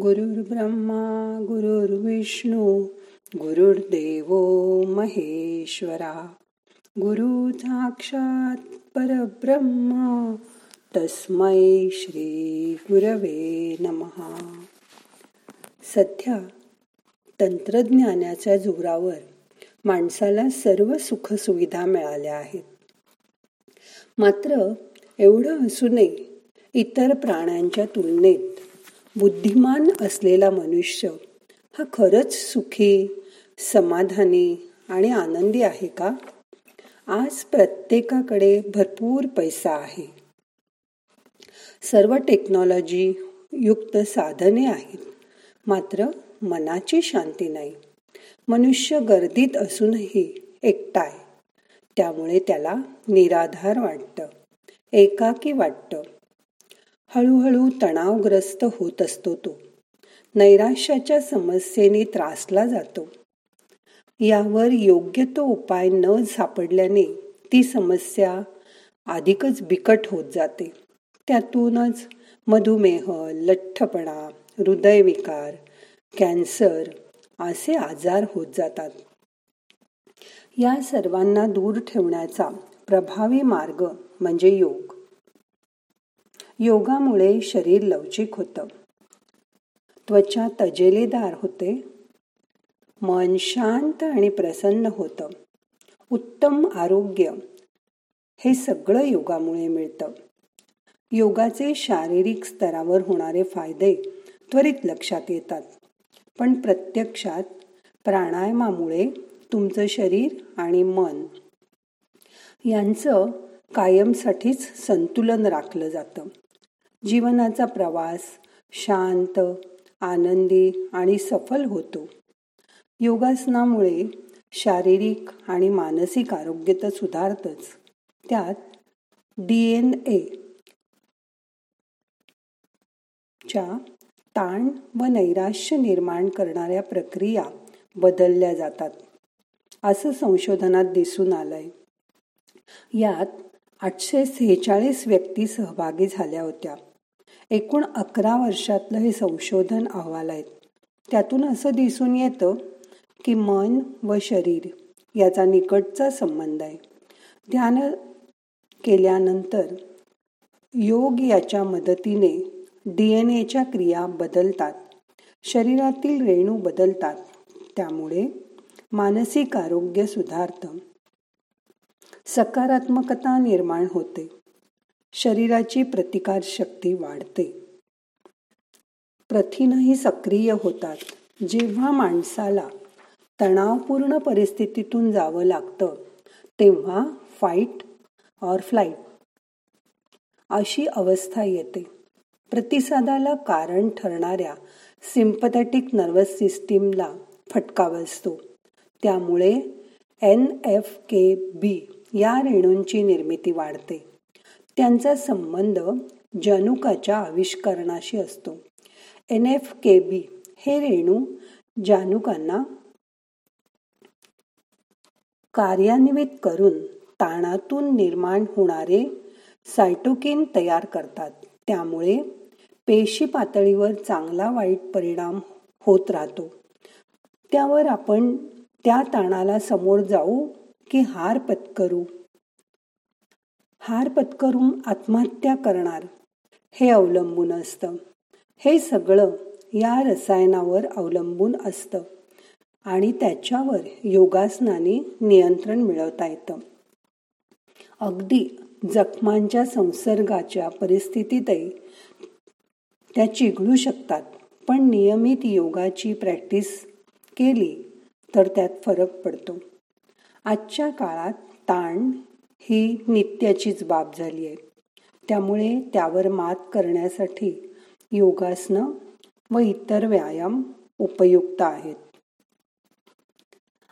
गुरुर्ब्रह्मा गुरुर्विष्णू गुरुर्देव महेश्वरा. गुरु साक्षात परब्रह्मा तस्मै श्री गुरवे नमहा सध्या तंत्रज्ञानाच्या जोरावर माणसाला सर्व सुखसुविधा मिळाल्या आहेत. मात्र एवढं असूनही इतर प्राण्यांच्या तुलनेत बुद्धिमान असलेला मनुष्य हा खरंच सुखी समाधानी आणि आनंदी आहे का? आज प्रत्येकाकडे भरपूर पैसा आहे. सर्व टेक्नॉलॉजी युक्त साधने आहेत. मात्र मनाची शांती नाही. मनुष्य गर्दीत असूनही एकटाय त्यामुळे त्याला निराधार वाटतं एकाकी वाटतं. हळूहळू तणावग्रस्त होत असतो तो. नैराश्याच्या समस्येने त्रासला जातो. यावर योग्य तो उपाय न सापडल्याने ती समस्या अधिकच बिकट होत जाते. त्यातूनच मधुमेह लठ्ठपणा हृदयविकार कॅन्सर असे आजार होत जातात. या सर्वांना दूर ठेवण्याचा प्रभावी मार्ग म्हणजे योग. योगामुळे शरीर लवचिक होतं. त्वचा तजेलेदार होते. मन शांत आणि प्रसन्न होतं. उत्तम आरोग्य. हे सगळं योगामुळे मिळतं. योगाचे शारीरिक स्तरावर होणारे फायदे त्वरित लक्षात येतात. पण प्रत्यक्षात प्राणायामामुळे तुमचं शरीर आणि मन यांचं कायमसाठीच संतुलन राखलं जातं. जीवनाचा प्रवास शांत आनंदी आणि सफल होतो. योगासनामुळे शारीरिक आणि मानसिक आरोग्य तर सुधारतच. त्यात डी एन ए च्या ताण व नैराश्य निर्माण करणाऱ्या प्रक्रिया बदलल्या जातात. असं संशोधनात दिसून आलंय. यात आठशे सेहेचाळीस व्यक्ती सहभागी झाल्या होत्या. एकूण अकरा वर्षातलं हे संशोधन अहवाल आहेत. त्यातून असं दिसून येतं की मन व शरीर याचा निकटचा संबंध आहे. ध्यान केल्यानंतर योग याच्या मदतीने डी एन एच्या क्रिया बदलतात. शरीरातील रेणू बदलतात. त्यामुळे मानसिक आरोग्य सुधारतं. सकारात्मकता निर्माण होते. शरीराची प्रतिकार शक्ती वाढते. प्रथिनही सक्रिय होतात. जेव्हा माणसाला तणावपूर्ण परिस्थितीतून जावं लागतं तेव्हा फाईट ऑर फ्लाईट अशी अवस्था येते. प्रतिसादाला कारण ठरणाऱ्या सिम्पथॅटिक नर्वस सिस्टीमला फटका बसतो. त्यामुळे एन एफ के बी या रेणूंची निर्मिती वाढते. त्यांचा संबंध जानुकाच्या आविष्करणाशी असतो. एन एफ के बी हे रेणू जानुकांना कार्यान्वित करून ताणातून निर्माण होणारे सायटोकिन तयार करतात. त्यामुळे पेशी पातळीवर चांगला वाईट परिणाम होत राहतो. त्यावर आपण त्या ताणाला समोर जाऊ की हार पत्करू? हार पत्करून आत्महत्या करणार. हे अवलंबून असतं. हे सगळं या रसायनावर अवलंबून असतं आणि त्याच्यावर योगासनाने नियंत्रण मिळवता येतं. अगदी जखमांच्या संसर्गाच्या परिस्थितीतही त्या चिघळू शकतात पण नियमित योगाची प्रॅक्टिस केली तर त्यात फरक पडतो. आजच्या काळात ताण ही नित्याचीच बाब झाली आहे. त्यामुळे त्यावर मात करण्यासाठी योगासनं व इतर व्यायाम उपयुक्त आहेत.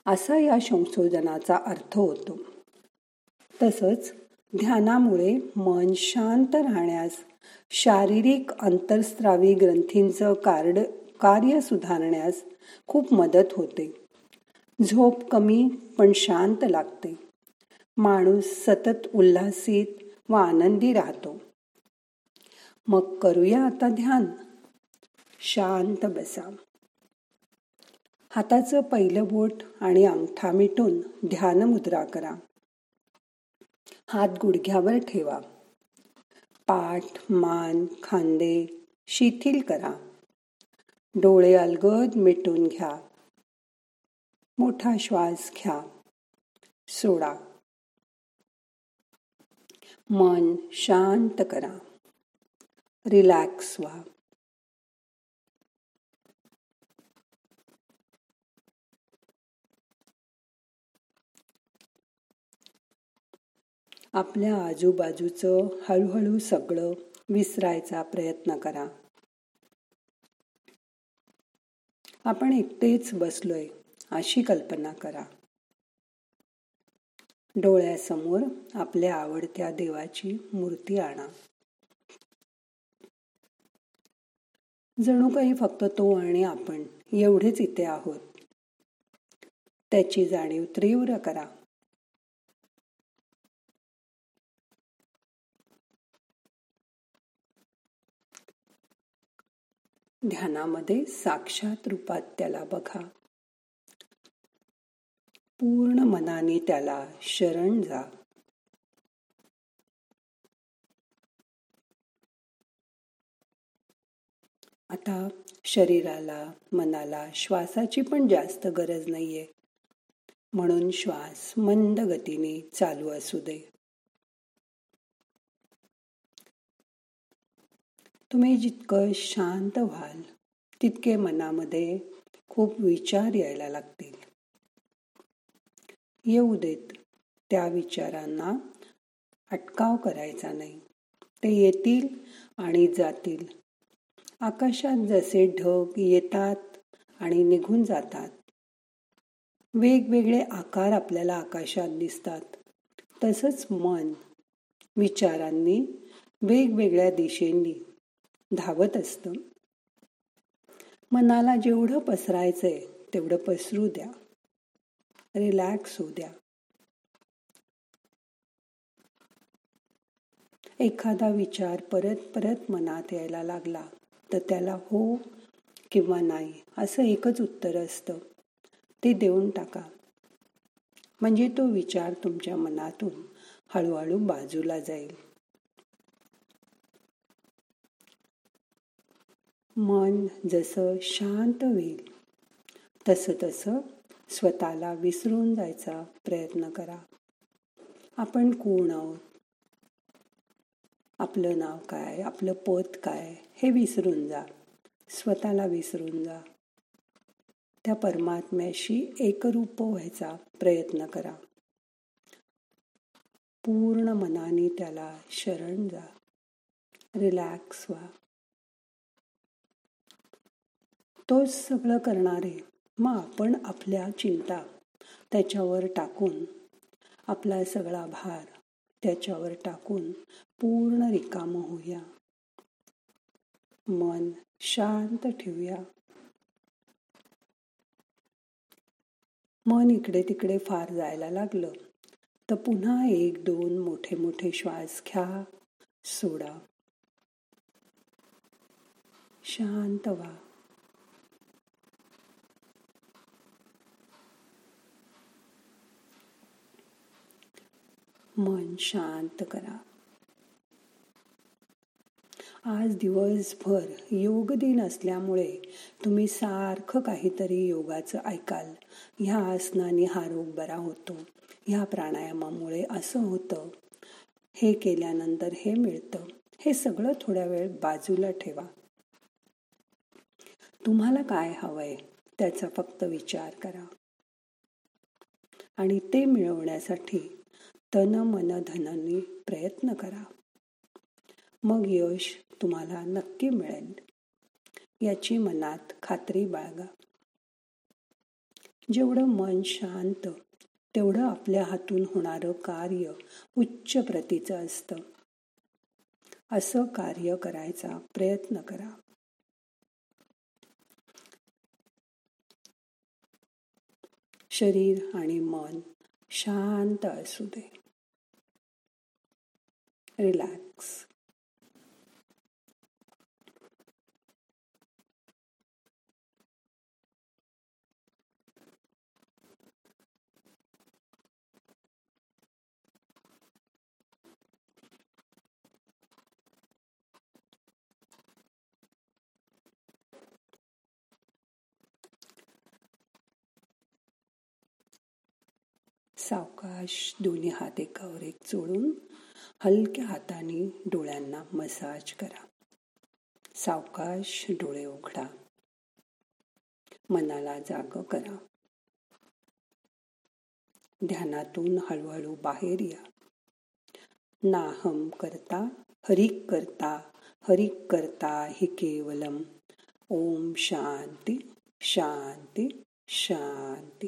असा या संशोधनाचा अर्थ होतो. तसंच ध्यानामुळे मन शांत राहण्यास शारीरिक अंतरस्त्रावी ग्रंथींचं कार्ड कार्य सुधारण्यास खूप मदत होते. झोप कमी पण शांत लागते. माणूस सतत उल्हासित व आनंदी राहतो. मग करूया आता ध्यान. शांत बसा. हाताचं पहिलं बोट आणि अंगठा मिटून ध्यान मुद्रा करा. हात गुडघ्यावर ठेवा. पाठ मान खांदे शिथिल करा. डोळे अलगद मिटून घ्या. मोठा श्वास घ्या. सोडा. मन शांत करा. रिलॅक्स व्हा. आपल्या आजूबाजूचं हळूहळू सगळं विसरायचा प्रयत्न करा. आपण एकटेच बसलोय अशी कल्पना करा. डोळ्यासमोर आपल्या आवडत्या देवाची मूर्ती आणा. जणू काही फक्त तो आणि आपण एवढेच इथे आहोत. त्याची जाणीव तीव्र करा. ध्यानामध्ये साक्षात रूपात त्याला बघा. पूर्ण मनाने त्याला शरण जा. आता शरीराला मनाला श्वासाची पण जास्त गरज नाहीये. म्हणून श्वास मंद गतीने चालू असू दे. तुम्ही जितकं शांत व्हाल तितके मनामध्ये खूप विचार यायला लागतील. येऊ देत. त्या विचारांना अटकाव करायचा नाही. ते येतील आणि जातील. आकाशात जसे ढग येतात आणि निघून जातात. वेगवेगळे आकार आपल्याला आकाशात दिसतात. तसंच मन विचारांनी वेगवेगळ्या दिशेंनी धावत असतं. मनाला जेवढं पसरायचंय तेवढं पसरू द्या. रिलॅक्स होऊ द्या एखादा विचार परत परत मनात यायला लागला तर त्याला हो किंवा नाही असं एकच उत्तर असतं. ते देऊन टाका. म्हणजे तो विचार तुमच्या मनातून हळूहळू बाजूला जाईल. मन जसं शांत होईल तसं तसं स्वतःला विसरून जायचा प्रयत्न करा. आपण कोण आहोत? आपलं नाव काय? आपलं पद काय? हे विसरून जा. स्वतःला विसरून जा. त्या परमात्म्याशी एकरूप व्हायचा प्रयत्न करा. पूर्ण मनाने त्याला शरण जा. रिलॅक्स व्हा. तोच सगळं करणारे मग आपण आपल्या चिंता त्याच्यावर टाकून आपला सगळा भार त्याच्यावर टाकून पूर्ण रिकाम होऊया. मन शांत ठेवूया. मन इकडे तिकडे फार जायला लागलं. तर पुन्हा एक दोन मोठे मोठे श्वास घ्या सोडा. शांत व्हा. मन शांत करा. आज दिवसभर योग दिन असल्यामुळे तुम्ही सारखं काहीतरी योगाचं ऐकाल. ह्या आसनाने हा रोग बरा होतो. ह्या प्राणायामामुळे असं होतं. हे केल्यानंतर हे मिळतं. हे सगळं थोड्या वेळ बाजूला ठेवा. तुम्हाला काय हवंय त्याचा फक्त विचार करा. आणि ते मिळवण्यासाठी तन मन धनाने प्रयत्न करा. मग यश तुम्हाला नक्की मिळेल. याची मनात खात्री बाळगा. जेवढं मन शांत तेवढं आपल्या हातून होणारं कार्य उच्च प्रतीचं असतं. असं कार्य करायचा प्रयत्न करा. शरीर आणि मन शांत असू दे. रिलॅक्स सावकाश दोन्ही हात एकावर एक चोळून हलक्या हाताने डोळ्यांना मसाज करा. सावकाश डोळे उघडा. मनाला जाग करा. ध्यानातून हळूहळू बाहेर या. नाहम करता हरिक करता हरिक करता हि केवलम. ओम शांती शांती शांती.